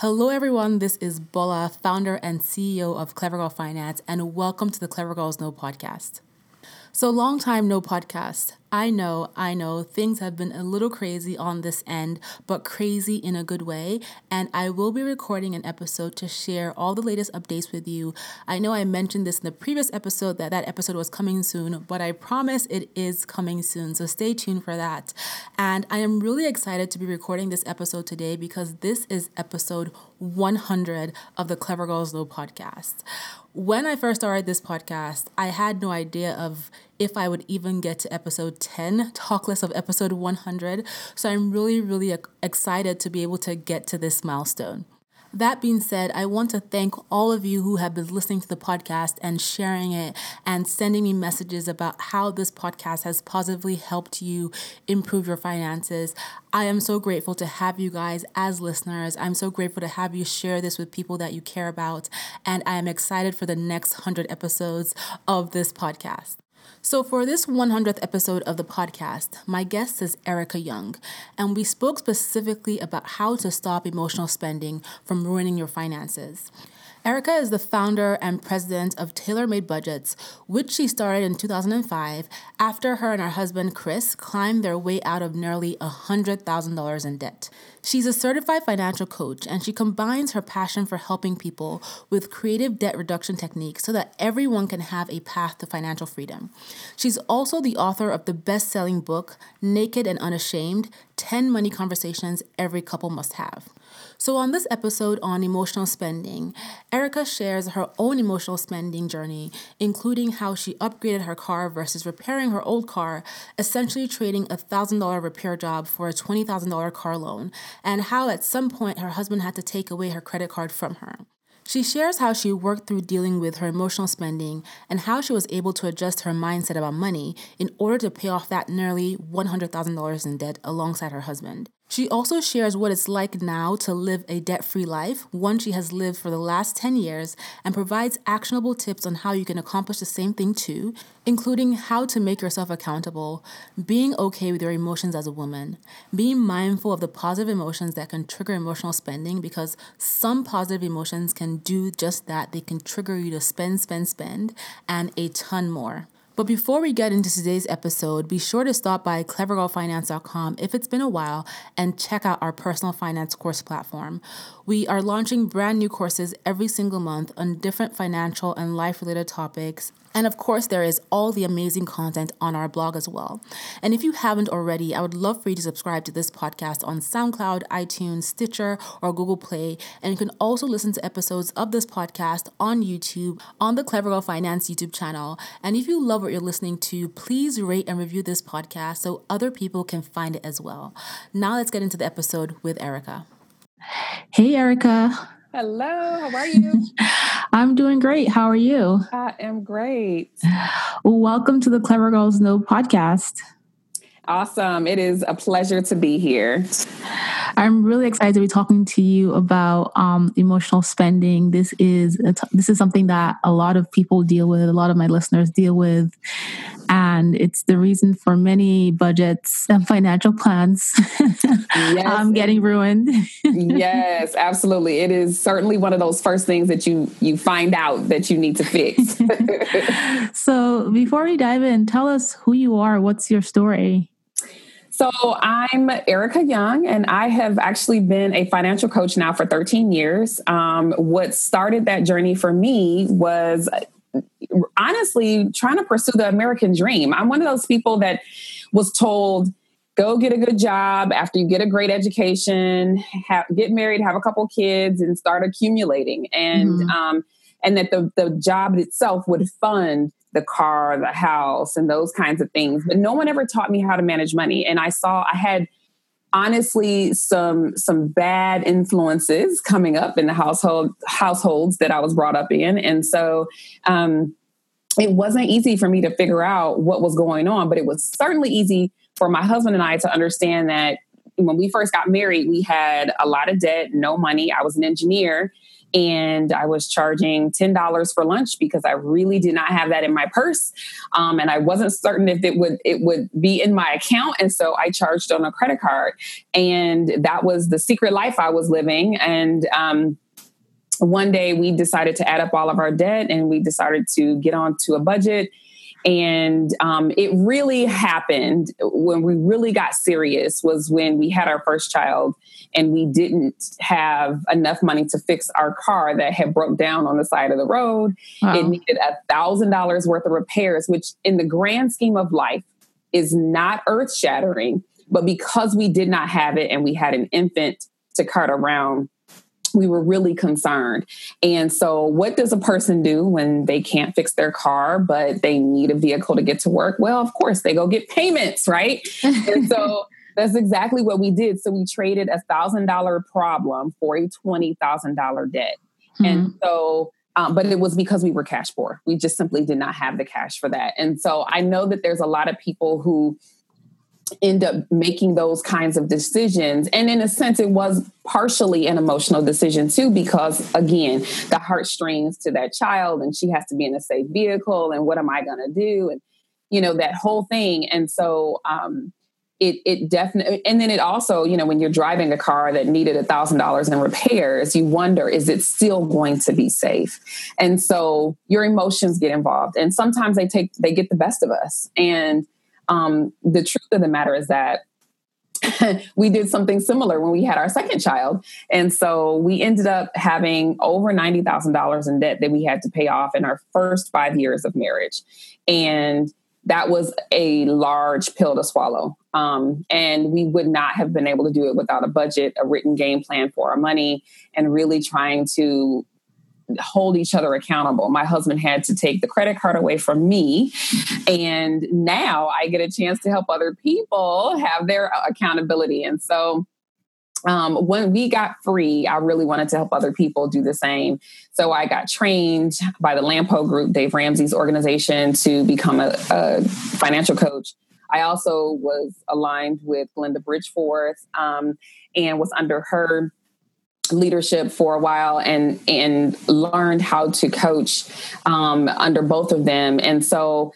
Hello, everyone. This is Bola, founder and CEO of Clever Girl Finance, and welcome to the Clever Girls Know podcast. So, long time no podcast. I know, I know, things have been a little crazy on this end, but crazy in a good way. And I will be recording an episode to share all the latest updates with you. I know I mentioned this in the previous episode that that episode was coming soon, but I promise it is coming soon. So stay tuned for that. And I am really excited to be recording this episode today because this is episode 100 of the Clever Girls Know podcast. When I first started this podcast, I had no idea of if I would even get to episode 10, talk less of episode 100. So I'm really, really excited to be able to get to this milestone. That being said, I want to thank all of you who have been listening to the podcast and sharing it and sending me messages about how this podcast has positively helped you improve your finances. I am so grateful to have you guys as listeners. I'm so grateful to have you share this with people that you care about. And I am excited for the next 100 episodes of this podcast. So, for this 100th episode of the podcast, my guest is Ericka Young, and we spoke specifically about how to stop emotional spending from ruining your finances. Ericka is the founder and president of Tailor Made Budgets, which she started in 2005 after her and her husband Chris climbed their way out of nearly $100,000 in debt. She's a certified financial coach and she combines her passion for helping people with creative debt reduction techniques so that everyone can have a path to financial freedom. She's also the author of the best selling book, Naked and Unashamed 10 Money Conversations Every Couple Must Have. So, on this episode on emotional spending, Ericka shares her own emotional spending journey, including how she upgraded her car versus repairing her old car, essentially trading a $1,000 repair job for a $20,000 car loan, and how at some point her husband had to take away her credit card from her. She shares how she worked through dealing with her emotional spending and how she was able to adjust her mindset about money in order to pay off that nearly $100,000 in debt alongside her husband. She also shares what it's like now to live a debt free life, one she has lived for the last 10 years, and provides actionable tips on how you can accomplish the same thing too, including how to make yourself accountable, being okay with your emotions as a woman, being mindful of the positive emotions that can trigger emotional spending because some positive emotions can do just that. They can trigger you to spend, spend, spend, and a ton more. But before we get into today's episode, be sure to stop by clevergirlfinance.com if it's been a while and check out our personal finance course platform. We are launching brand new courses every single month on different financial and life related topics and of course, there is all the amazing content on our blog as well. And if you haven't already, I would love for you to subscribe to this podcast on SoundCloud, iTunes, Stitcher, or Google Play. And you can also listen to episodes of this podcast on YouTube on the Clever Girl Finance YouTube channel. And if you love what you're listening to, please rate and review this podcast so other people can find it as well. Now let's get into the episode with Ericka. Hey, Ericka. Hello, how are you? I'm doing great. How are you? I am great. Welcome to the Clever Girls Know podcast. Awesome. It is a pleasure to be here. I'm really excited to be talking to you about um, emotional spending. This is this is something that a lot of people deal with. A lot of my listeners deal with, and it's the reason for many budgets and financial plans yes. um, getting ruined. yes, absolutely. It is certainly one of those first things that you you find out that you need to fix. so, before we dive in, tell us who you are. What's your story? So, I'm Ericka Young, and I have actually been a financial coach now for 13 years. Um, what started that journey for me was honestly trying to pursue the American dream. I'm one of those people that was told, go get a good job after you get a great education, have, get married, have a couple kids, and start accumulating. And mm-hmm. um, and that the, the job itself would fund the car, the house, and those kinds of things. But no one ever taught me how to manage money. And I saw I had honestly some some bad influences coming up in the household households that I was brought up in. And so um, it wasn't easy for me to figure out what was going on, but it was certainly easy for my husband and I to understand that when we first got married, we had a lot of debt, no money. I was an engineer and I was charging $10 for lunch because I really did not have that in my purse. Um, and I wasn't certain if it would it would be in my account. And so I charged on a credit card. And that was the secret life I was living. And um, one day we decided to add up all of our debt and we decided to get onto a budget and um, it really happened when we really got serious was when we had our first child and we didn't have enough money to fix our car that had broke down on the side of the road. Wow. It needed a thousand dollars worth of repairs, which in the grand scheme of life is not earth shattering. But because we did not have it and we had an infant to cart around, we were really concerned. And so, what does a person do when they can't fix their car, but they need a vehicle to get to work? Well, of course, they go get payments, right? and so, that's exactly what we did. So, we traded a thousand dollar problem for a twenty thousand dollar debt. Mm-hmm. And so, um, but it was because we were cash poor. We just simply did not have the cash for that. And so, I know that there's a lot of people who end up making those kinds of decisions. And in a sense, it was partially an emotional decision too, because again, the heartstrings to that child, and she has to be in a safe vehicle, and what am I going to do? And, you know, that whole thing. And so, um, it, it definitely, and then it also, you know, when you're driving a car that needed a thousand dollars in repairs, you wonder, is it still going to be safe? And so your emotions get involved, and sometimes they take, they get the best of us. And, um, the truth of the matter is that we did something similar when we had our second child. And so we ended up having over $90,000 in debt that we had to pay off in our first five years of marriage. And that was a large pill to swallow. Um, and we would not have been able to do it without a budget, a written game plan for our money, and really trying to hold each other accountable. My husband had to take the credit card away from me. And now I get a chance to help other people have their accountability. And so um, when we got free, I really wanted to help other people do the same. So I got trained by the Lampo Group, Dave Ramsey's organization, to become a, a financial coach. I also was aligned with Glinda Bridgforth um, and was under her leadership for a while and and learned how to coach um, under both of them. And so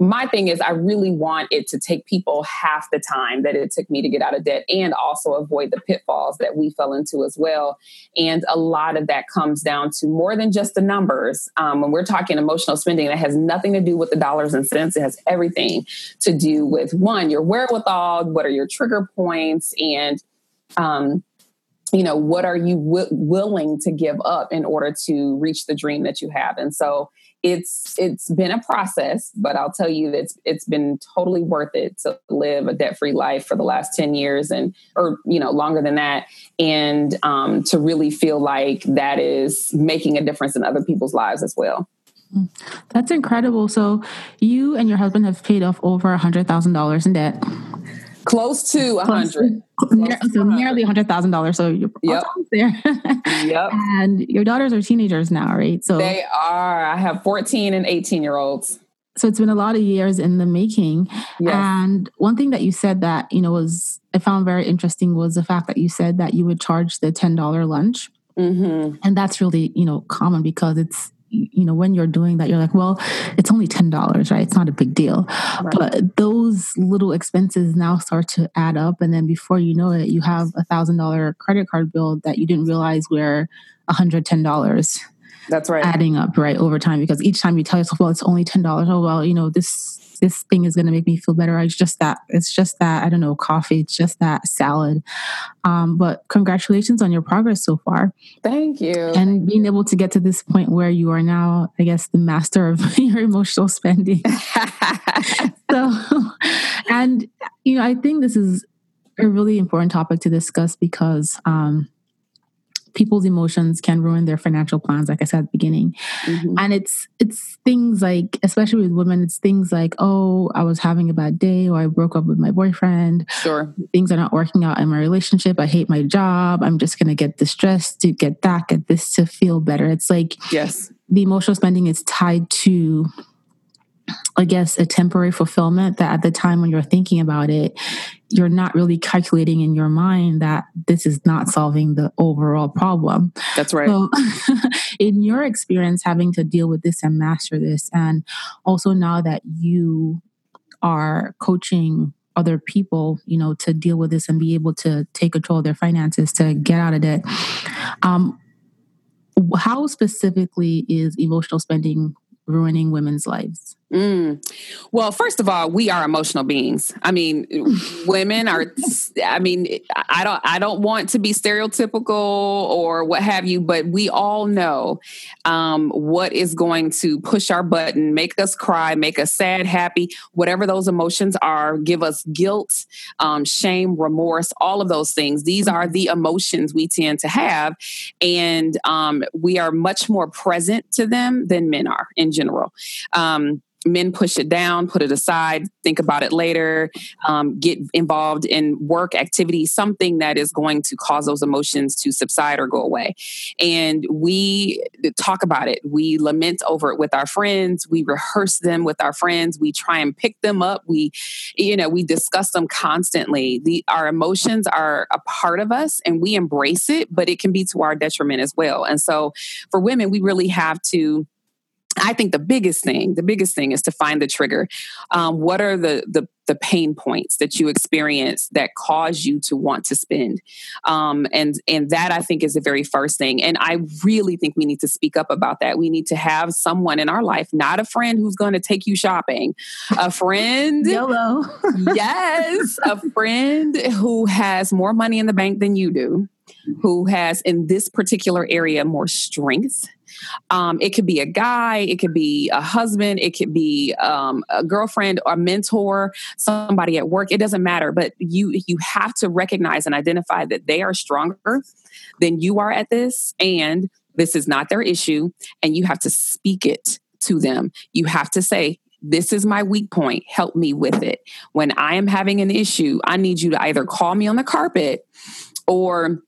my thing is i really want it to take people half the time that it took me to get out of debt and also avoid the pitfalls that we fell into as well. And a lot of that comes down to more than just the numbers. Um, when we're talking emotional spending that has nothing to do with the dollars and cents. It has everything to do with one your wherewithal what are your trigger points and um, you know what are you w- willing to give up in order to reach the dream that you have? And so it's it's been a process but i'll tell you that it's, it's been totally worth it to live a debt-free life for the last 10 years and or you know longer than that and um, to really feel like that is making a difference in other people's lives as well. That's incredible. So you and your husband have paid off over a hundred thousand dollars in debt Close to a hundred. So nearly a hundred thousand dollars. So you're yep. there. yep. And your daughters are teenagers now, right? So they are. I have 14 and 18 year olds. So it's been a lot of years in the making. Yes. And one thing that you said that, you know, was I found very interesting was the fact that you said that you would charge the $10 lunch. Mm-hmm. And that's really, you know, common because it's you know when you're doing that you're like well it's only $10 right? It's not a big deal. Right. but those little expenses now start to add up and then before you know it you have a thousand dollar credit card bill that you didn't realize were $110 that's right adding up right over time because each time you tell yourself well it's only $10 oh well you know this this thing is going to make me feel better. It's just that, it's just that, I don't know, coffee, it's just that salad. Um, but congratulations on your progress so far. Thank you. And Thank being you. able to get to this point where you are now, I guess, the master of your emotional spending. so, and, you know, I think this is a really important topic to discuss because, um, people's emotions can ruin their financial plans like i said at the beginning. Mm-hmm. and it's it's things like especially with women it's things like oh i was having a bad day or i broke up with my boyfriend. Sure. Things are not working out in my relationship. I hate my job. I'm just going to get distressed to get that get this to feel better. It's like yes. the emotional spending is tied to I guess a temporary fulfillment that at the time when you're thinking about it, you're not really calculating in your mind that this is not solving the overall problem. That's right. So, in your experience having to deal with this and master this, and also now that you are coaching other people, you know, to deal with this and be able to take control of their finances to get out of debt. Um, how specifically is emotional spending ruining women's lives? Mm. Well, first of all, we are emotional beings. I mean, women are. I mean, I don't. I don't want to be stereotypical or what have you, but we all know um, what is going to push our button, make us cry, make us sad, happy, whatever those emotions are. Give us guilt, um, shame, remorse, all of those things. These are the emotions we tend to have, and um, we are much more present to them than men are in general. Men push it down, put it aside, think about it later, um, get involved in work activity, something that is going to cause those emotions to subside or go away. And we talk about it. We lament over it with our friends. We rehearse them with our friends. We try and pick them up. We, you know, we discuss them constantly. The our emotions are a part of us and we embrace it, but it can be to our detriment as well. And so for women, we really have to I think the biggest thing, the biggest thing is to find the trigger. Um, what are the, the the pain points that you experience that cause you to want to spend? Um, and and that I think is the very first thing. And I really think we need to speak up about that. We need to have someone in our life, not a friend who's going to take you shopping, a friend, YOLO, yes, a friend who has more money in the bank than you do, who has in this particular area more strength um, it could be a guy, it could be a husband, it could be um, a girlfriend, or a mentor, somebody at work. It doesn't matter, but you you have to recognize and identify that they are stronger than you are at this, and this is not their issue, and you have to speak it to them. You have to say, this is my weak point. Help me with it. When I am having an issue, I need you to either call me on the carpet or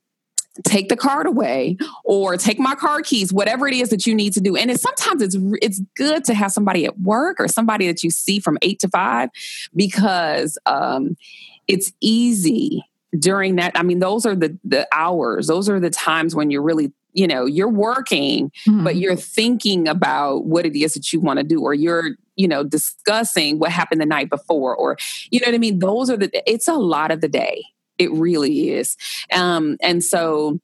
take the card away or take my car keys whatever it is that you need to do. And it's sometimes it's it's good to have somebody at work or somebody that you see from 8 to 5 because um, it's easy during that i mean those are the the hours those are the times when you're really you know you're working mm-hmm. but you're thinking about what it is that you want to do or you're you know discussing what happened the night before or you know what i mean? Those are the it's a lot of the day it really is. Um, and so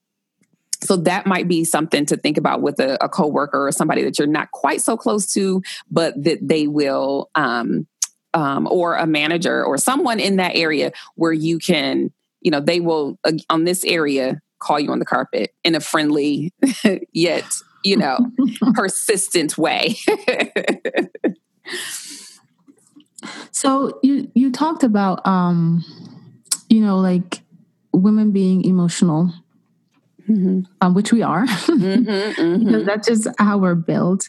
so that might be something to think about with a, a coworker or somebody that you're not quite so close to, but that they will, um, um, or a manager or someone in that area where you can, you know, they will uh, on this area call you on the carpet in a friendly yet, you know, persistent way. so you you talked about um you know, like women being emotional, mm-hmm. um, which we are, mm-hmm, mm-hmm. because that's just how we're built.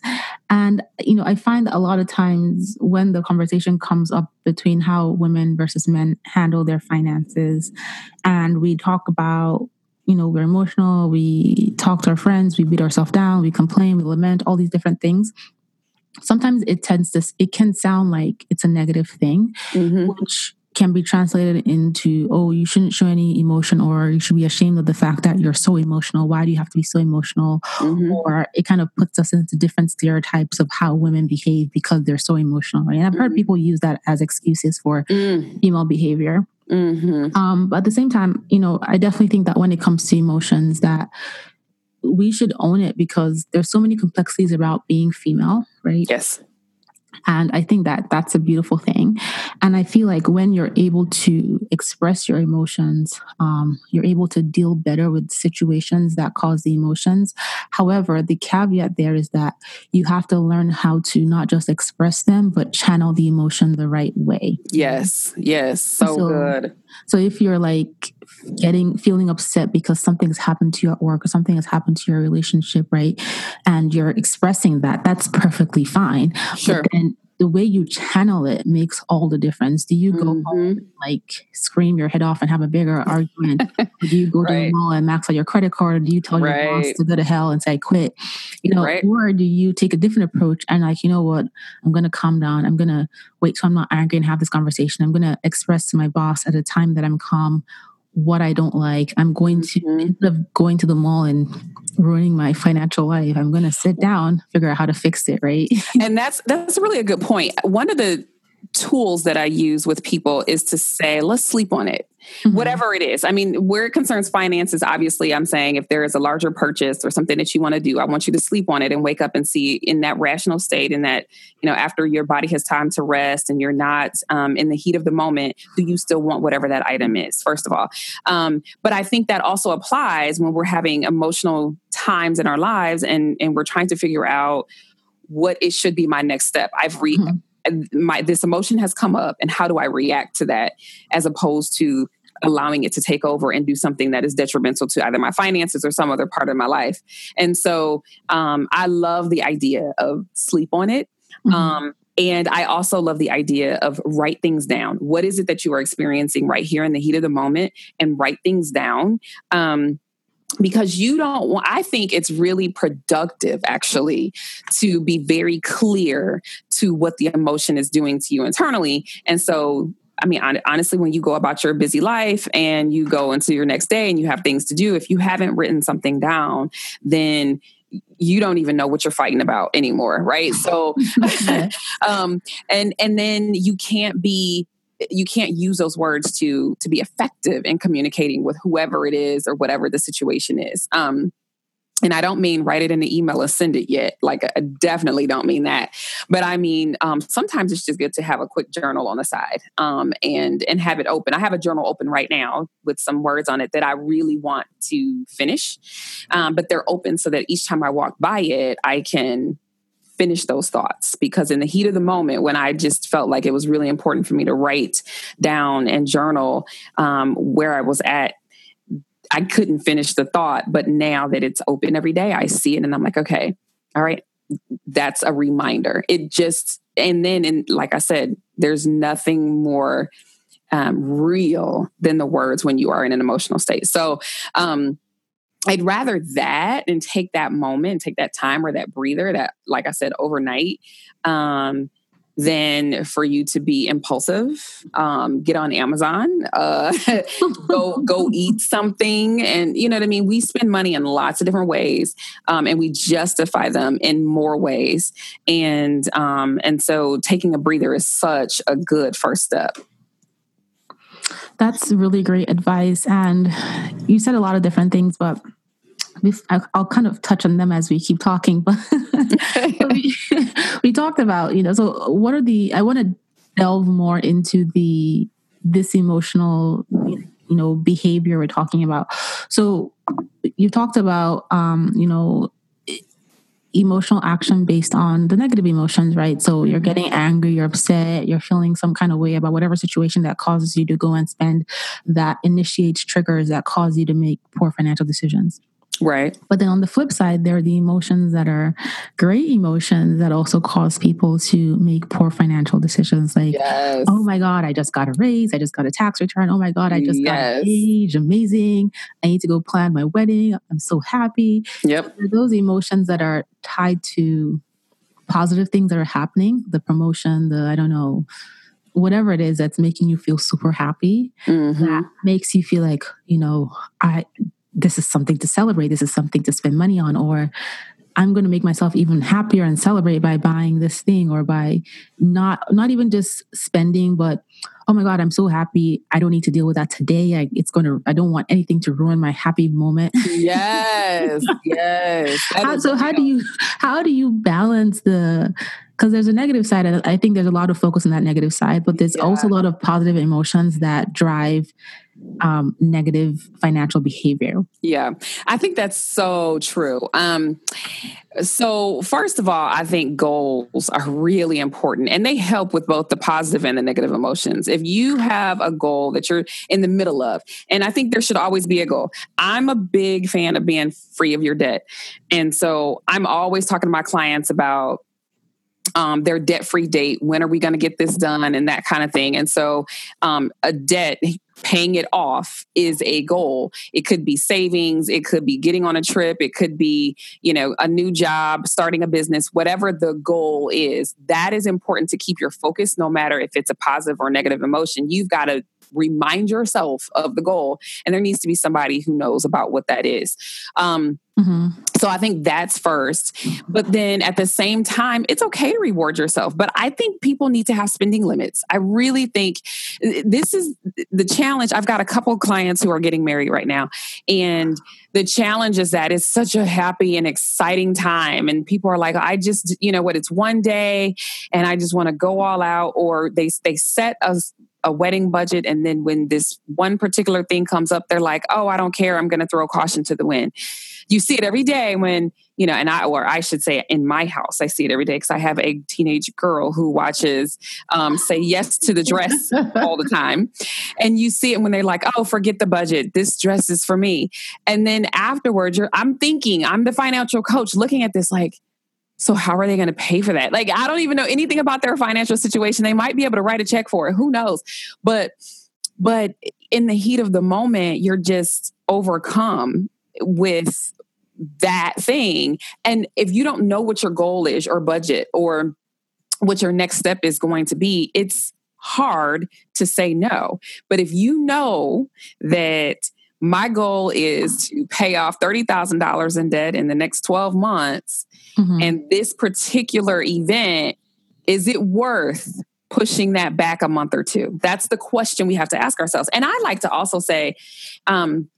And, you know, I find a lot of times when the conversation comes up between how women versus men handle their finances, and we talk about, you know, we're emotional, we talk to our friends, we beat ourselves down, we complain, we lament, all these different things sometimes it tends to it can sound like it's a negative thing mm-hmm. which can be translated into, oh, you shouldn't show any emotion, or you should be ashamed of the fact that you're so emotional. Why do you have to be so emotional? Mm-hmm. Or it kind of puts us into different stereotypes of how women behave because they're so emotional, right? And I've heard mm-hmm. people use that as excuses for mm. female behavior. Mm-hmm. Um, but at the same time, you know, I definitely think that when it comes to emotions, that we should own it because there's so many complexities about being female, right? Yes. And I think that that's a beautiful thing. And I feel like when you're able to express your emotions, um, you're able to deal better with situations that cause the emotions. However, the caveat there is that you have to learn how to not just express them, but channel the emotion the right way. Yes, yes. So, so good. So if you're like getting feeling upset because something's happened to you at work or something has happened to your relationship, right? And you're expressing that, that's perfectly fine. Sure. But then the way you channel it makes all the difference. Do you go mm-hmm. home like scream your head off and have a bigger argument? do you go right. to the mall and max out your credit card? do you tell right. your boss to go to hell and say quit? You know, right. or do you take a different approach and like, you know what, I'm gonna calm down. I'm gonna wait till I'm not angry and have this conversation. I'm gonna express to my boss at a time that I'm calm what I don't like. I'm going to mm-hmm. instead of going to the mall and ruining my financial life, I'm going to sit down, figure out how to fix it, right? and that's that's really a good point. One of the tools that I use with people is to say, let's sleep on it. Mm-hmm. Whatever it is. I mean, where it concerns finances, obviously, I'm saying if there is a larger purchase or something that you want to do, I want you to sleep on it and wake up and see in that rational state, in that, you know, after your body has time to rest and you're not um, in the heat of the moment, do you still want whatever that item is, first of all? Um, but I think that also applies when we're having emotional times in our lives and, and we're trying to figure out what it should be my next step. I've read. Mm-hmm my this emotion has come up and how do i react to that as opposed to allowing it to take over and do something that is detrimental to either my finances or some other part of my life and so um, i love the idea of sleep on it mm-hmm. um, and I also love the idea of write things down. What is it that you are experiencing right here in the heat of the moment and write things down? Um, because you don't want, I think it's really productive actually to be very clear to what the emotion is doing to you internally. And so, I mean, honestly, when you go about your busy life and you go into your next day and you have things to do, if you haven't written something down, then you don't even know what you're fighting about anymore right so um and and then you can't be you can't use those words to to be effective in communicating with whoever it is or whatever the situation is um and I don't mean write it in the email and send it yet. Like, I definitely don't mean that. But I mean, um, sometimes it's just good to have a quick journal on the side um, and and have it open. I have a journal open right now with some words on it that I really want to finish, um, but they're open so that each time I walk by it, I can finish those thoughts because in the heat of the moment when i just felt like it was really important for me to write down and journal um, where i was at i couldn't finish the thought but now that it's open every day i see it and i'm like okay all right that's a reminder. It just and then and like i said there's nothing more um, real than the words when you are in an emotional state. So um, I'd rather that and take that moment, take that time or that breather that, like I said, overnight, um, than for you to be impulsive. Um, get on Amazon, uh, go go eat something, and you know what I mean. We spend money in lots of different ways, um, and we justify them in more ways. And um, and so, taking a breather is such a good first step. That's really great advice. And you said a lot of different things, but I'll kind of touch on them as we keep talking. But we, we talked about, you know, so what are the, I want to delve more into the, this emotional, you know, behavior we're talking about. So you talked about, um, you know, emotional action based on the negative emotions, right? So you're getting mm-hmm. angry, you're upset, you're feeling some kind of way about whatever situation that causes you to go and spend that initiates triggers that cause you to make poor financial decisions. Right. But then on the flip side, there are the emotions that are great emotions that also cause people to make poor financial decisions. Like, yes. oh my God, I just got a raise. I just got a tax return. Oh my God, I just yes. got engaged. Amazing. I need to go plan my wedding. I'm so happy. Yep. Those emotions that are tied to positive things that are happening, the promotion, the, I don't know, whatever it is that's making you feel super happy, mm-hmm. that makes you feel like, you know, I this is something to celebrate, this is something to spend money on, or I'm going to make myself even happier and celebrate by buying this thing or by not not even just spending but oh my god I'm so happy. I don't need to deal with that today. I, it's going to I don't want anything to ruin my happy moment. Yes yes how, so how do you how do you balance the because there's a negative side I think there's a lot of focus on that negative side but there's yeah. also a lot of positive emotions that drive um, negative financial behavior. Yeah, I think that's so true. Um, so, first of all, I think goals are really important and they help with both the positive and the negative emotions. If you have a goal that you're in the middle of, and I think there should always be a goal. I'm a big fan of being free of your debt. And so I'm always talking to my clients about um, their debt free date. When are we going to get this done? And that kind of thing. And so, um, a debt, paying it off is a goal. It could be savings, it could be getting on a trip, it could be, you know, a new job, starting a business, whatever the goal is. That is important to keep your focus no matter if it's a positive or negative emotion. You've got to remind yourself of the goal and there needs to be somebody who knows about what that is. Um, mm-hmm. so i think that's first. But then at the same time it's okay to reward yourself but i think people need to have spending limits. I really think this is the challenge. I've got a couple clients who are getting married right now and the challenge is that it's such a happy and exciting time and people are like i just you know what it's one day and i just want to go all out or they they set a a wedding budget and then when this one particular thing comes up they're like oh i don't care. I'm going to throw caution to the wind. You see it every day when you know and i or i should say in my house i see it every day because i have a teenage girl who watches um, say yes to the dress all the time. And you see it when they're like oh forget the budget. This dress is for me. And then afterwards i'm thinking i'm the financial coach looking at this like so how are they going to pay for that? Like I don't even know anything about their financial situation. They might be able to write a check for it. Who knows? But but in the heat of the moment, you're just overcome with that thing. And if you don't know what your goal is or budget or what your next step is going to be, it's hard to say no. But if you know that my goal is to pay off $30,000 in debt in the next 12 months, Mm-hmm. And this particular event, is it worth pushing that back a month or two? That's the question we have to ask ourselves. And I like to also say, um,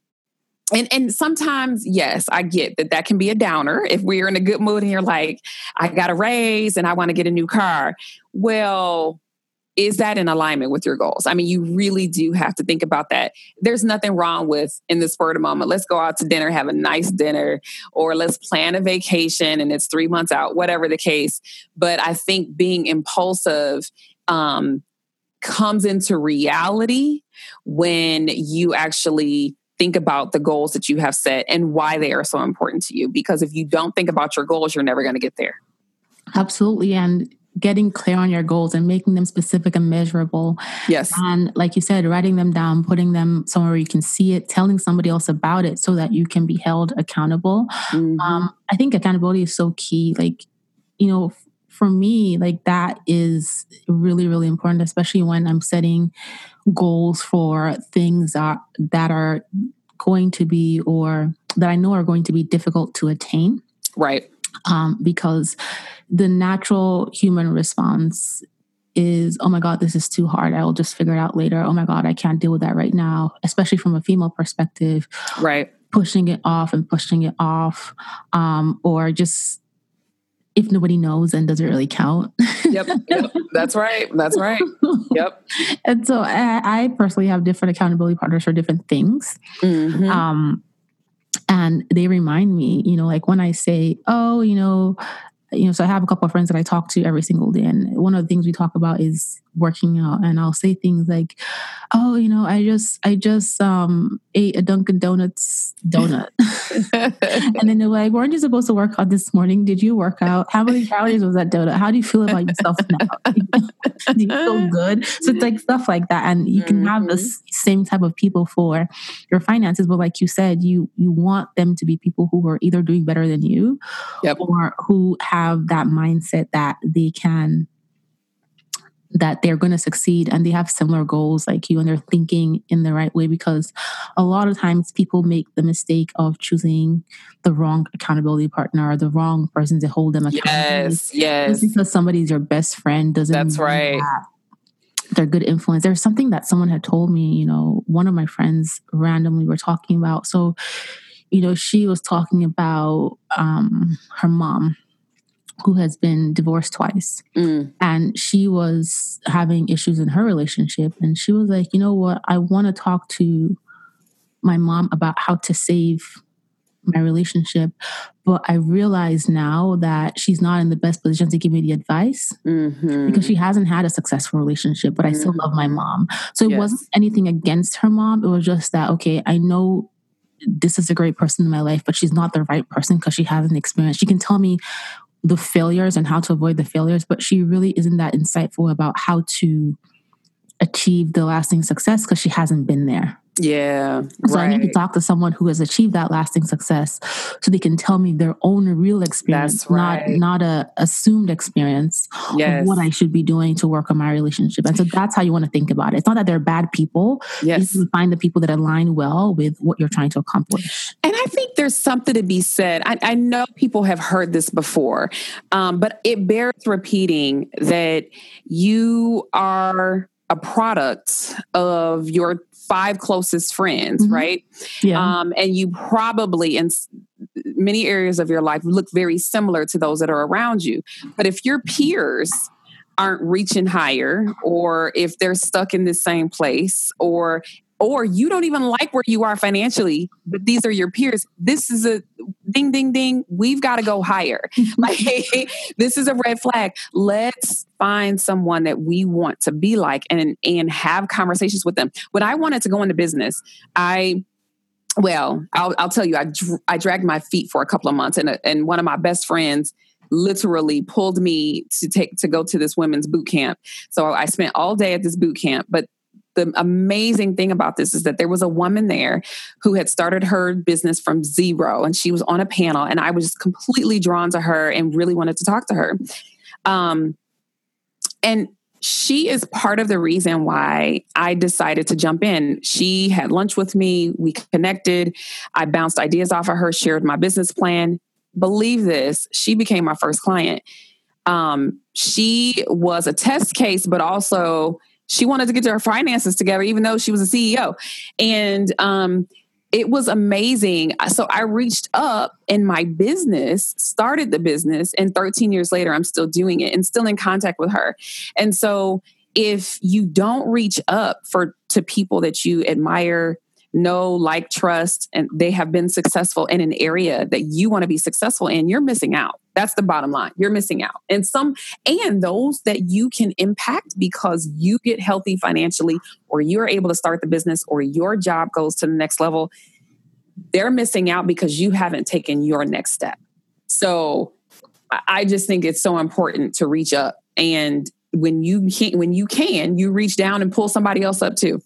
and and sometimes yes i get that that can be a downer if we're in a good mood and you're like i got a raise and i want to get a new car well is that in alignment with your goals? I mean, you really do have to think about that. There's nothing wrong with in the spur of the moment, let's go out to dinner, have a nice dinner, or let's plan a vacation and it's three months out, whatever the case. But I think being impulsive um, comes into reality when you actually think about the goals that you have set and why they are so important to you. Because if you don't think about your goals, you're never going to get there. Absolutely. And getting clear on your goals and making them specific and measurable. Yes. And like you said, writing them down, putting them somewhere you can see it, telling somebody else about it so that you can be held accountable. Mm-hmm. Um, I think accountability is so key. Like, you know, for me, like that is really, really important, especially when I'm setting goals for things that, that are going to be or that I know are going to be difficult to attain. Right. Um, because the natural human response is, oh my God, this is too hard. I'll just figure it out later. Oh my God, I can't deal with that right now, especially from a female perspective. Right. Pushing it off and pushing it off. Um, or just if nobody knows, then does it really count? yep, yep. That's right. That's right. Yep. and so I, I, personally have different accountability partners for different things. Mm-hmm. Um, and they remind me, you know, like when I say, oh, you know, you know, so I have a couple of friends that I talk to every single day. And one of the things we talk about is working out. And I'll say things like, oh, you know, I just, I just um, ate a Dunkin' Donuts donut. and then they're like, weren't you supposed to work out this morning? Did you work out? How many calories was that donut? How do you feel about yourself now? do you feel good? So it's like stuff like that. And you can mm-hmm. have the mm-hmm. same type of people for your finances. But like you said, you, you want them to be people who are either doing better than you yep. or who have have that mindset that they can that they're going to succeed and they have similar goals like you and they're thinking in the right way because a lot of times people make the mistake of choosing the wrong accountability partner or the wrong person to hold them accountable. Yes, yes. Just because somebody's your best friend doesn't That's right. That they're good influence. There's something that someone had told me, you know, one of my friends randomly were talking about. So, you know, she was talking about um, her mom who has been divorced twice. Mm. And she was having issues in her relationship. And she was like, you know what? I want to talk to my mom about how to save my relationship. But I realize now that she's not in the best position to give me the advice mm-hmm. because she hasn't had a successful relationship, but I still love my mm-hmm. mom. So it yes. wasn't anything against her mom. It was just that, okay, I know this is a great person in my life, but she's not the right person because she hasn't experienced. She can tell me the failures and how to avoid the failures, but she really isn't that insightful about how to achieve the lasting success because she hasn't been there. Yeah. So right. I need to talk to someone who has achieved that lasting success so they can tell me their own real experience, right. not not a assumed experience yes. of what I should be doing to work on my relationship. And so that's how you want to think about it. It's not that they're bad people. Yes. You find the people that align well with what you're trying to accomplish. And I think there's something to be said. I, I know people have heard this before, um, but it bears repeating that you are a product of your five closest friends, mm-hmm. right? Yeah. Um, and you probably in many areas of your life look very similar to those that are around you. But if your peers aren't reaching higher, or if they're stuck in the same place, or or you don't even like where you are financially, but these are your peers. This is a ding, ding, ding. We've got to go higher. like, this is a red flag. Let's find someone that we want to be like and and have conversations with them. When I wanted to go into business, I well, I'll, I'll tell you, I dr- I dragged my feet for a couple of months, and a, and one of my best friends literally pulled me to take to go to this women's boot camp. So I spent all day at this boot camp, but the amazing thing about this is that there was a woman there who had started her business from zero and she was on a panel and i was completely drawn to her and really wanted to talk to her um, and she is part of the reason why I decided to jump in. She had lunch with me, we connected, I bounced ideas off of her, shared my business plan. Believe this, she became my first client. Um, she was a test case, but also she wanted to get to her finances together, even though she was a CEO. And um, it was amazing. So I reached up in my business, started the business, and 13 years later, I'm still doing it and still in contact with her. And so if you don't reach up for to people that you admire, know, like, trust, and they have been successful in an area that you want to be successful in, you're missing out. That's the bottom line. You're missing out. And some, and those that you can impact because you get healthy financially, or you're able to start the business, or your job goes to the next level, they're missing out because you haven't taken your next step. So I just think it's so important to reach up. And when you can, when you can, you reach down and pull somebody else up too.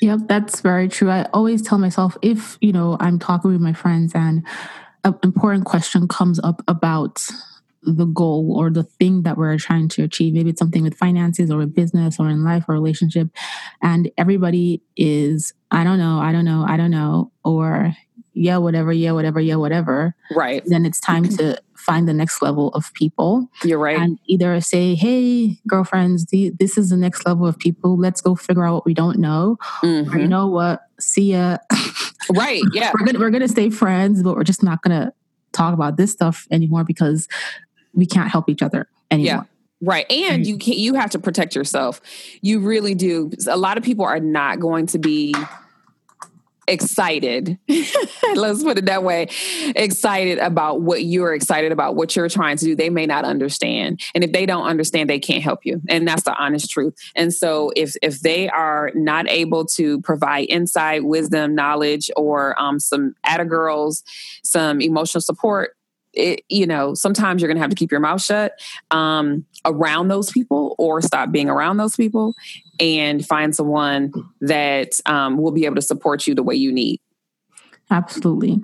Yep, that's very true. I always tell myself if, you know, I'm talking with my friends and an important question comes up about the goal or the thing that we're trying to achieve. Maybe it's something with finances or with business or in life or relationship. And everybody is, I don't know, I don't know, I don't know, or yeah, whatever, yeah, whatever, yeah, whatever. Right. Then it's time to find the next level of people. You're right. And either say, hey, girlfriends, this is the next level of people. Let's go figure out what we don't know. Mm-hmm. Or you know what? See ya. Right. Yeah. we're gonna we're gonna stay friends, but we're just not gonna talk about this stuff anymore because we can't help each other anymore. Yeah. Right. And you can you have to protect yourself. You really do. A lot of people are not going to be excited. Let's put it that way. Excited about what you're excited about, what you're trying to do. They may not understand. And if they don't understand, they can't help you. And that's the honest truth. And so if if they are not able to provide insight, wisdom, knowledge, or um, some atta girls, some emotional support, it, you know, sometimes you're going to have to keep your mouth shut um, around those people or stop being around those people and find someone that um, will be able to support you the way you need. Absolutely.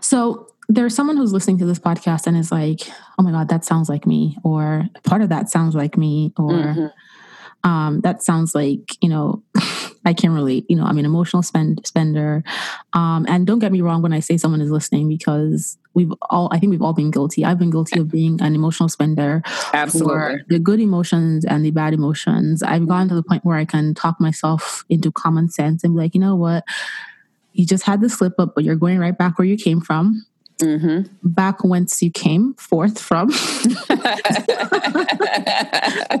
So there's someone who's listening to this podcast and is like, oh my God, that sounds like me, or part of that sounds like me, or mm-hmm. um, that sounds like, you know, I can relate. You know, I'm an emotional spend spender. Um, and don't get me wrong when I say someone is listening because we've all I think we've all been guilty. I've been guilty of being an emotional spender. Absolutely. The good emotions and the bad emotions. I've gotten to the point where I can talk myself into common sense and be like, you know what? You just had the slip up, but you're going right back where you came from. Mm-hmm. back whence you came forth from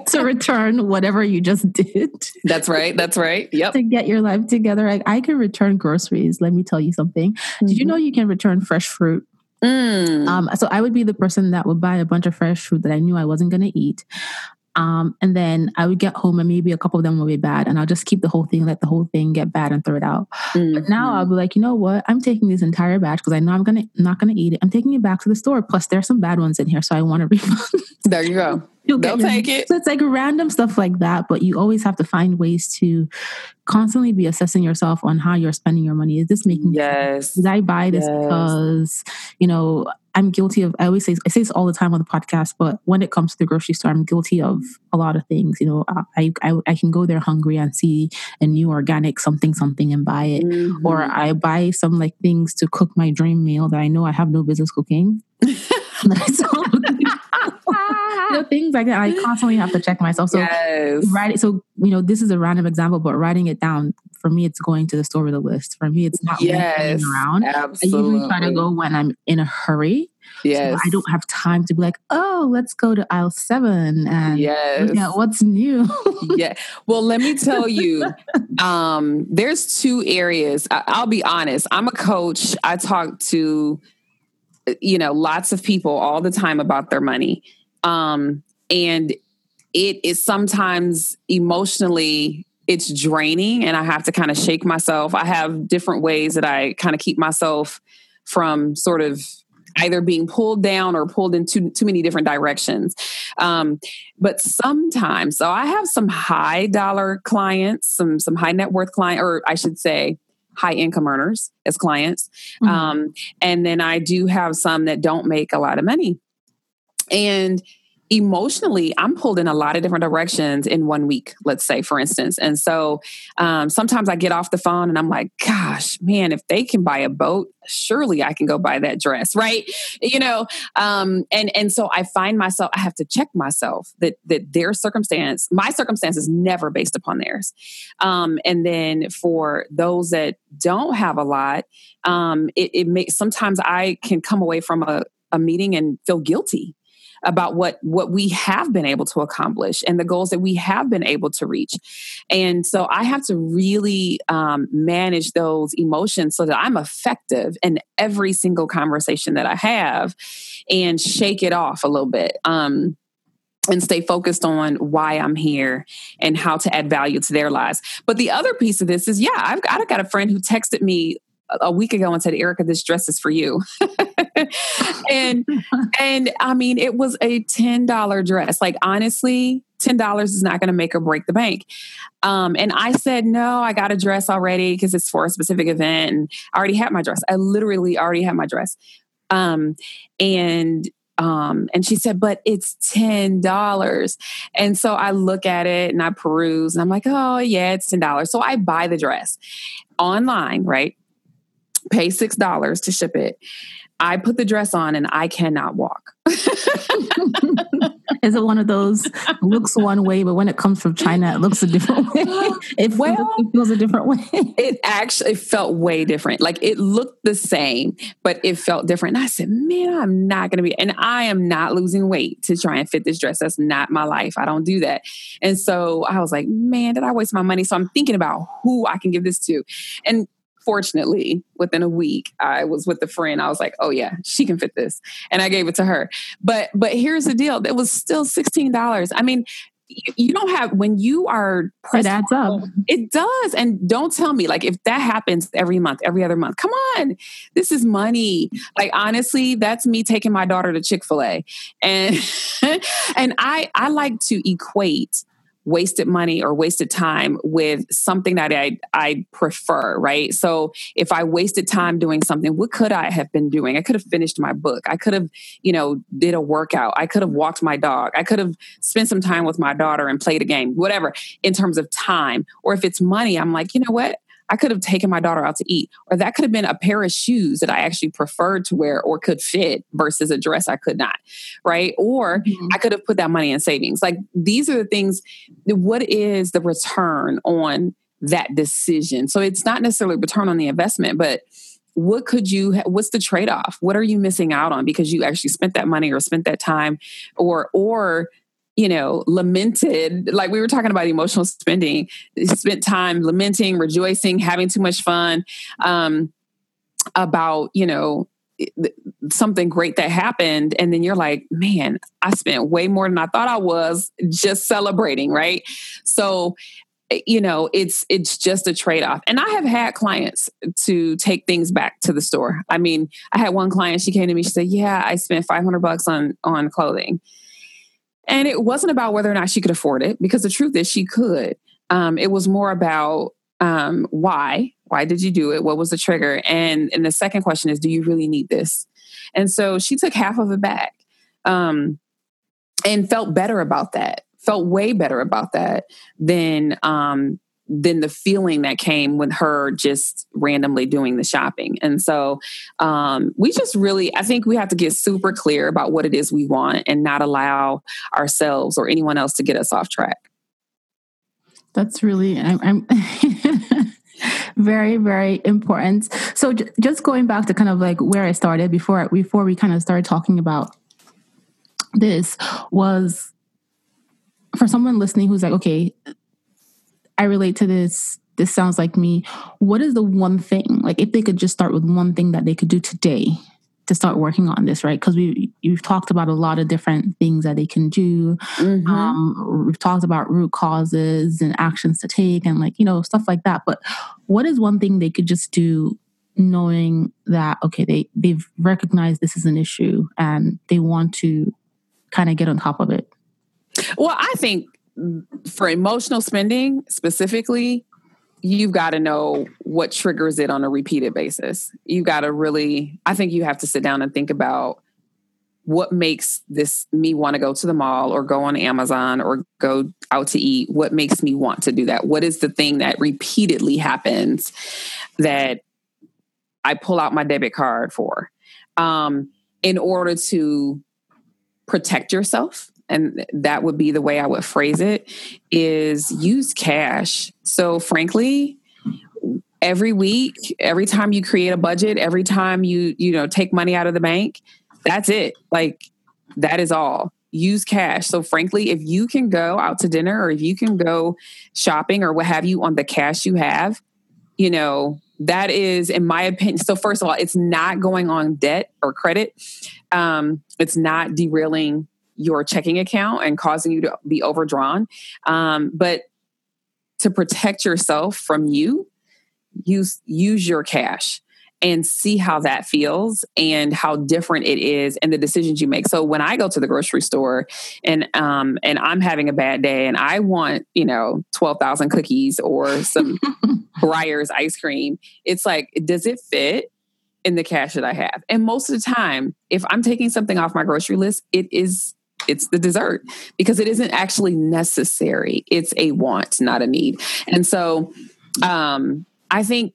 to return whatever you just did. That's right. That's right. Yep. to get your life together. Like I can return groceries. Let me tell you something. Mm-hmm. Did you mm-hmm. know you can return fresh fruit? Mm. Um, so I would be the person that would buy a bunch of fresh fruit that I knew I wasn't going to eat. Um, and then I would get home and maybe a couple of them will be bad. And I'll just keep the whole thing, let the whole thing get bad and throw it out. Mm-hmm. But now I'll be like, you know what? I'm taking this entire batch because I know I'm gonna not gonna eat it. I'm taking it back to the store. Plus there are some bad ones in here. So I want to refund. There you go. You'll They'll take it. So it's like random stuff like that, but you always have to find ways to constantly be assessing yourself on how you're spending your money. Is this making yes? Sense? Did I buy this yes. because you know I'm guilty of? I always say I say this all the time on the podcast, but when it comes to the grocery store, I'm guilty of a lot of things. You know, I I, I can go there hungry and see a new organic something something and buy it, mm-hmm. or I buy some like things to cook my dream meal that I know I have no business cooking. you know, things like that. I constantly have to check myself. So yes. write So you know, this is a random example, but writing it down for me, it's going to the store with a list. For me, it's not yes, around. Absolutely. I usually try to go when I'm in a hurry. Yes. So I don't have time to be like, oh, let's go to aisle seven and yes. look at what's new. yeah. Well, let me tell you, um, there's two areas. I- I'll be honest. I'm a coach. I talk to you know lots of people all the time about their money um and it is sometimes emotionally it's draining and i have to kind of shake myself i have different ways that i kind of keep myself from sort of either being pulled down or pulled in too, too many different directions um, but sometimes so i have some high dollar clients some some high net worth client or i should say high income earners as clients. Mm-hmm. Um, and then I do have some that don't make a lot of money. And emotionally i'm pulled in a lot of different directions in one week let's say for instance. And so um, sometimes i get off the phone and i'm like gosh man if they can buy a boat surely i can go buy that dress right? You know um, and and so i find myself i have to check myself that that their circumstance my circumstance is never based upon theirs. Um, and then for those that don't have a lot um, it, it makes sometimes i can come away from a a meeting and feel guilty about what what we have been able to accomplish and the goals that we have been able to reach and so i have to really um, manage those emotions so that i'm effective in every single conversation that i have and shake it off a little bit um, and stay focused on why I'm here and how to add value to their lives. But the other piece of this is, yeah, I've got, I've got a friend who texted me a week ago and said, Ericka, this dress is for you. and and I mean, it was a $10 dress. Like honestly, $10 is not going to make or break the bank. Um, and I said, no, I got a dress already because it's for a specific event. And I already had my dress. I literally already had my dress. Um, and um, and she said, but it's $10. And so I look at it and I peruse and I'm like, oh, yeah, it's $10. So I buy the dress online, right? pay six dollars to ship it. I put the dress on and I cannot walk. Is it one of those looks one way, but when it comes from China, it looks a different way? It, well, it feels a different way. it actually felt way different. Like it looked the same, but it felt different. And I said, man, I'm not going to be, and I am not losing weight to try and fit this dress. That's not my life. I don't do that. And so I was like, man, did I waste my money? So I'm thinking about who I can give this to. And fortunately, within a week, I was with a friend. I was like, "Oh yeah, she can fit this," and I gave it to her. But but here's the deal: it was still sixteen dollars. I mean, you don't have when you are it adds up it does and don't tell me like if that happens every month every other month come on this is money like honestly that's me taking my daughter to chick-fil-a and and i i like to equate wasted money or wasted time with something that I, I prefer, right? So if I wasted time doing something, what could I have been doing? I could have finished my book. I could have, you know, did a workout. I could have walked my dog. I could have spent some time with my daughter and played a game, whatever, in terms of time. Or if it's money, I'm like, you know what? I could have taken my daughter out to eat, or that could have been a pair of shoes that I actually preferred to wear or could fit versus a dress I could not, right? Or mm-hmm. I could have put that money in savings. Like these are the things, what is the return on that decision? So it's not necessarily return on the investment, but what could you what's the trade-off what are you missing out on because you actually spent that money or spent that time or or you know, lamented, like we were talking about emotional spending, spent time lamenting, rejoicing, having too much fun, um, about, you know, something great that happened. And then you're like man i spent way more than i thought i was just celebrating right? So eh, you know it's it's just a trade-off. And i have had clients to take things back to the store. I mean i had one client she came to me she said yeah i spent 500 bucks on on clothing and it wasn't about whether or not she could afford it because the truth is she could. Um, it was more about um, why? Why did you do it? What was the trigger? And and the second question is do you really need this? And so she took half of it back um, and felt better about that felt way better about that than um, than the feeling that came with her just randomly doing the shopping. And so um, we just really, I think we have to get super clear about what it is we want and not allow ourselves or anyone else to get us off track. That's really, I'm, I'm very very important so j- just going back to kind of like where i started before before we kind of started talking about this was for someone listening who's like okay i relate to this this sounds like me what is the one thing like if they could just start with one thing that they could do today to start working on this, right? Because we you've talked about a lot of different things that they can do. Mm-hmm. Um, we've talked about root causes and actions to take, and like you know stuff like that. But what is one thing they could just do, knowing that okay, they they've recognized this is an issue and they want to kind of get on top of it. Well, I think for emotional spending specifically, you've got to know what triggers it on a repeated basis. You've got to really, I think you have to sit down and think about what makes this me want to go to the mall or go on Amazon or go out to eat. What makes me want to do that? What is the thing that repeatedly happens that I pull out my debit card for um, in order to protect yourself and that would be the way I would phrase it, is use cash. So, frankly, every week, every time you create a budget, every time you you know take money out of the bank, that's it. Like that is all. Use cash. So, frankly, if you can go out to dinner or if you can go shopping or what have you on the cash you have, you know that is in my opinion so first of all it's not going on debt or credit um, it's not derailing your checking account and causing you to be overdrawn. Um, but to protect yourself from you, use use your cash and see how that feels and how different it is and the decisions you make. So when I go to the grocery store and um and I'm having a bad day and I want, you know, 12,000 cookies or some Breyers ice cream, it's like does it fit in the cash that I have? And most of the time, if I'm taking something off my grocery list, it is it's the dessert because it isn't actually necessary. It's a want, not a need. And so um, I think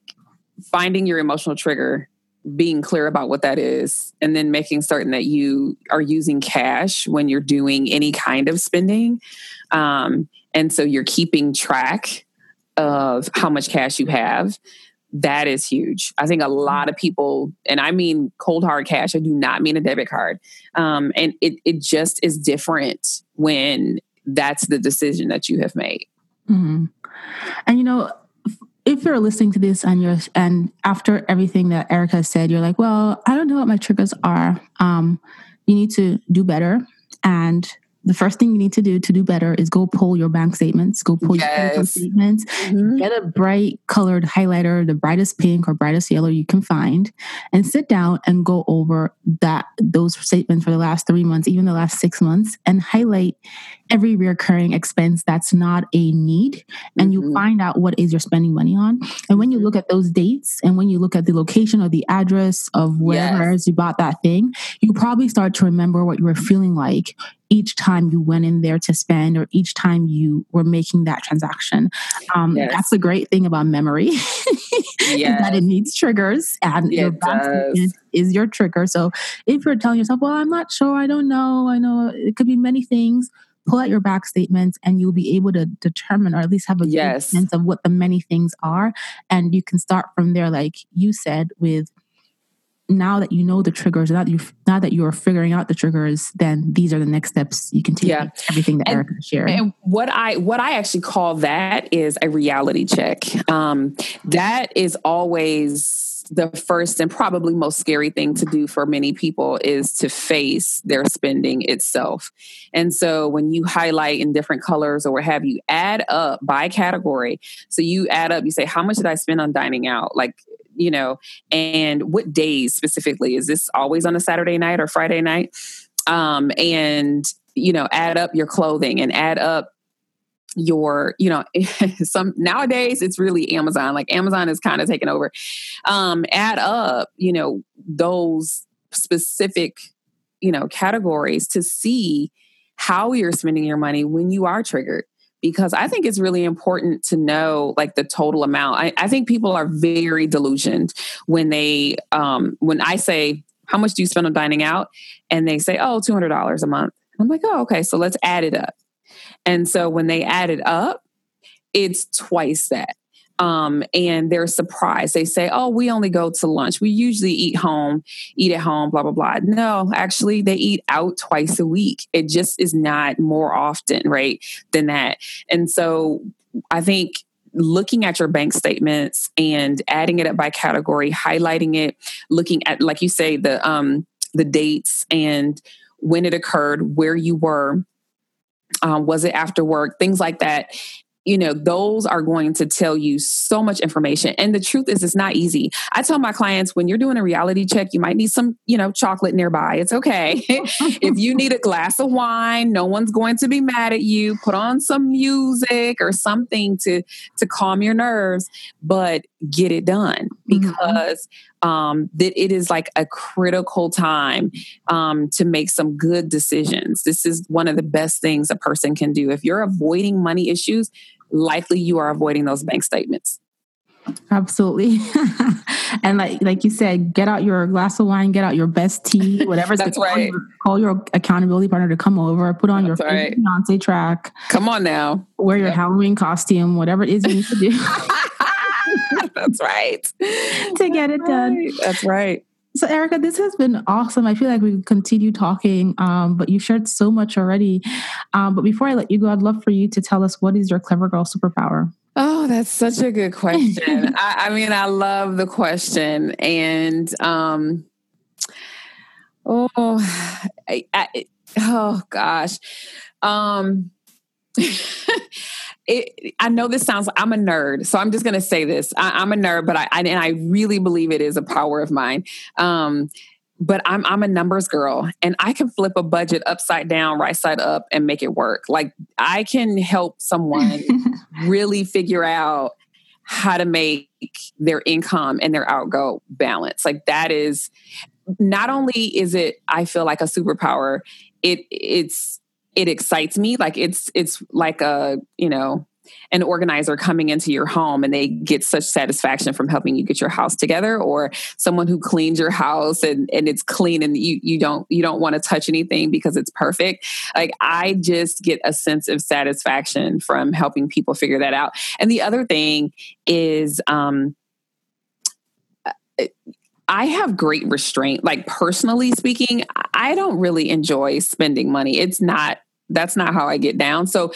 finding your emotional trigger, being clear about what that is, and then making certain that you are using cash when you're doing any kind of spending. Um, and so you're keeping track of how much cash you have that is huge. I think a lot of people, and I mean cold hard cash, I do not mean a debit card. Um, and it, it just is different when that's the decision that you have made. Mm-hmm. And you know, if you're listening to this and you're and after everything that Ericka said, you're like, well, I don't know what my triggers are. Um, you need to do better and the first thing you need to do to do better is go pull your bank statements, go pull yes. your income statements, mm-hmm. get a bright colored highlighter, the brightest pink or brightest yellow you can find, and sit down and go over that those statements for the last three months, even the last six months, and highlight every recurring expense that's not a need and mm-hmm. you find out what is you're spending money on and when you mm-hmm. look at those dates and when you look at the location or the address of wherever yes. you bought that thing you probably start to remember what you were feeling like each time you went in there to spend or each time you were making that transaction. Um, yes. That's the great thing about memory yes. that it needs triggers and it your bank is your trigger. So if you're telling yourself, well, I'm not sure, I don't know, I know it could be many things, pull out your back statements and you'll be able to determine or at least have a yes. sense of what the many things are. And you can start from there, like you said, with – now that you know the triggers, now that you now that you are figuring out the triggers, then these are the next steps you can take. Yeah. Everything that and, Ericka shared. And what I what I actually call that is a reality check. Um, that is always the first and probably most scary thing to do for many people is to face their spending itself. And so when you highlight in different colors or what have you, add up by category. So you add up, you say, how much did I spend on dining out? Like, you know, and what days specifically? Is this always on a Saturday night or Friday night? Um, and, you know, add up your clothing and add up your you know some nowadays it's really amazon like amazon is kind of taking over. Um add up you know those specific you know categories to see how you're spending your money when you are triggered. Because i think it's really important to know like the total amount. I, I think people are very delusioned when they um when i say how much do you spend on dining out? And they say oh $200 a month. I'm like oh okay so let's add it up and so when they add it up, it's twice that. Um, and they're surprised. They say, Oh, we only go to lunch. We usually eat home, eat at home, blah, blah, blah. No, actually, they eat out twice a week. It just is not more often, right, than that. And so I think looking at your bank statements and adding it up by category, highlighting it, looking at, like you say, the um the dates and when it occurred, where you were, um, was it after work? Things like that. You know, those are going to tell you so much information. And the truth is, it's not easy. I tell my clients when you're doing a reality check, you might need some, you know, chocolate nearby. It's okay. if you need a glass of wine, no one's going to be mad at you. Put on some music or something to to calm your nerves, but get it done mm-hmm. Um, that it is like a critical time um, to make some good decisions. This is one of the best things a person can do. If you're avoiding money issues, likely you are avoiding those bank statements. Absolutely. and like like you said, get out your glass of wine, get out your best tea, whatever. That's right. Call your, call your, accountability partner to come over, put on That's your right. Beyonce track. Come on now. Wear your yep. Halloween costume, whatever it is you need to do. That's right. to get it done. That's right. So, Ericka, this has been awesome. I feel like we could continue talking, um, but you shared so much already. Um, but before I let you go, I'd love for you to tell us what is your clever girl superpower? Oh, that's such a good question. I, I, mean, I love the question. And, um, oh, I, I, oh gosh. Um, it, I know this sounds I'm a nerd, so I'm just going to say this. I, am a nerd, but I, I, and I really believe it is a power of mine. Um, but I'm I'm a numbers girl, and I can flip a budget upside down, right side up, and make it work. Like I can help someone really figure out how to make their income and their outgo balance. Like that is not only is it I feel like a superpower, it it's it excites me like it's it's like a you know an organizer coming into your home and they get such satisfaction from helping you get your house together or someone who cleans your house and, and it's clean and you, you don't you don't want to touch anything because it's perfect like i just get a sense of satisfaction from helping people figure that out and the other thing is um I have great restraint. Like personally speaking, I don't really enjoy spending money. It's not that's not how I get down. So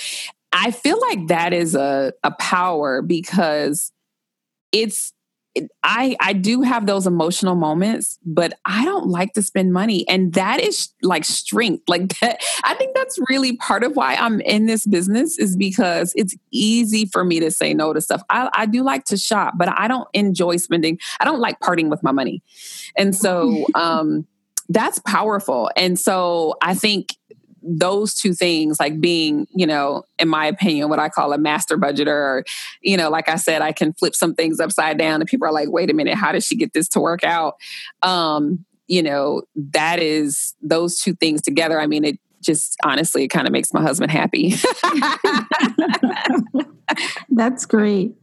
I feel like that is a a power because it's I I do have those emotional moments, but I don't like to spend money, and that is like strength. Like that, I think that's really part of why I'm in this business is because it's easy for me to say no to stuff. I, I do like to shop, but I don't enjoy spending. I don't like parting with my money, and so um, that's powerful. And so I think those two things, like being, you know, in my opinion, what I call a master budgeter, or, you know, like I said, I can flip some things upside down and people are like, wait a minute, how did she get this to work out? Um, you know, that is those two things together. I mean, it just honestly, it kind of makes my husband happy. That's great.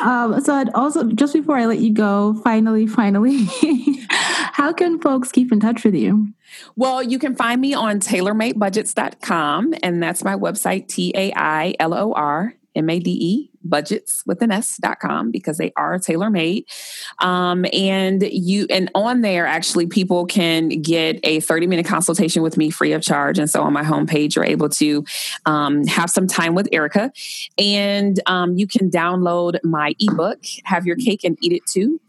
Um, so, I'd also, just before I let you go, finally, finally, how can folks keep in touch with you? Well, you can find me on tailormadebudgets.com, and that's my website, T A I L O R M A D E budgets with an s.com because they are tailor made um, and you and on there actually people can get a 30 minute consultation with me free of charge. And so on my homepage you're able to um, have some time with ericka. And um, you can download my ebook have your cake and eat it too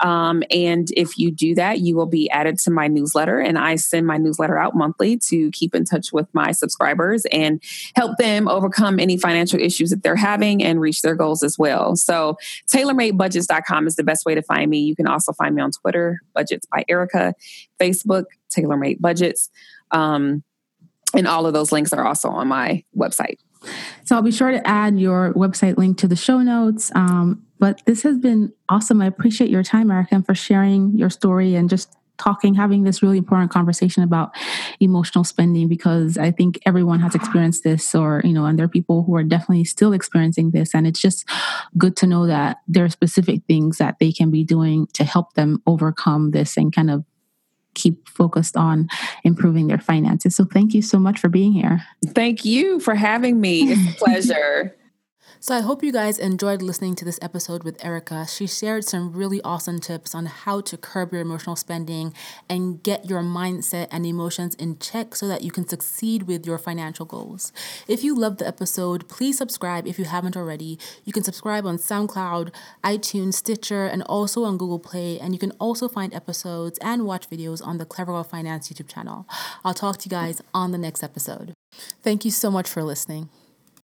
Um, and if you do that, you will be added to my newsletter. And I send my newsletter out monthly to keep in touch with my subscribers and help them overcome any financial issues that they're having and reach their goals as well. So, tailormadebudgets.com is the best way to find me. You can also find me on Twitter, Budgets by Ericka, Facebook, Tailor Made Budgets. Um, and all of those links are also on my website. So I'll be sure to add your website link to the show notes. Um, but this has been awesome. I appreciate your time, Ericka, and for sharing your story and just talking, having this really important conversation about emotional spending because I think everyone has experienced this, or, you know, and there are people who are definitely still experiencing this. And it's just good to know that there are specific things that they can be doing to help them overcome this and kind of keep focused on improving their finances. So thank you so much for being here. Thank you for having me. It's a pleasure. So I hope you guys enjoyed listening to this episode with Ericka. She shared some really awesome tips on how to curb your emotional spending and get your mindset and emotions in check so that you can succeed with your financial goals. If you loved the episode, please subscribe if you haven't already. You can subscribe on SoundCloud, iTunes, Stitcher, and also on Google Play. And you can also find episodes and watch videos on the Clever Girl Finance YouTube channel. I'll talk to you guys on the next episode. Thank you so much for listening.